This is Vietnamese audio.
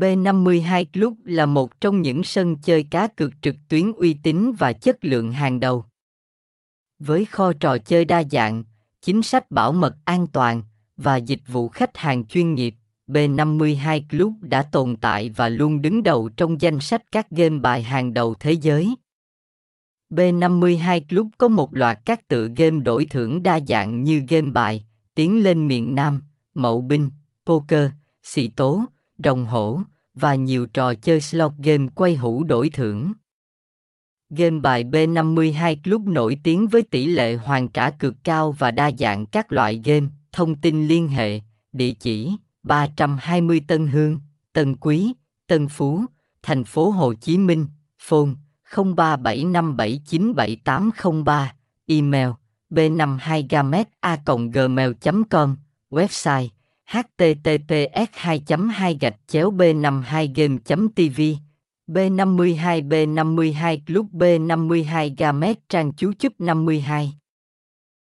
B52 Club là một trong những sân chơi cá cược trực tuyến uy tín và chất lượng hàng đầu. Với kho trò chơi đa dạng, chính sách bảo mật an toàn và dịch vụ khách hàng chuyên nghiệp, B52 Club đã tồn tại và luôn đứng đầu trong danh sách các game bài hàng đầu thế giới. B52 Club có một loạt các tựa game đổi thưởng đa dạng như game bài, tiến lên miền Nam, mậu binh, poker, xì tố, đồng hổ và nhiều trò chơi slot game quay hũ đổi thưởng. Game bài B52 Club nổi tiếng với tỷ lệ hoàn trả cực cao và đa dạng các loại game, thông tin liên hệ, địa chỉ 320 Tân Hương, Tân Quý, Tân Phú, thành phố Hồ Chí Minh, phone 0375797803, email b52gamet a gmail.com, website https 2 2 gạch chéo b 52 game tv B52 B52 Club B52 Gamet trang chú chúc 52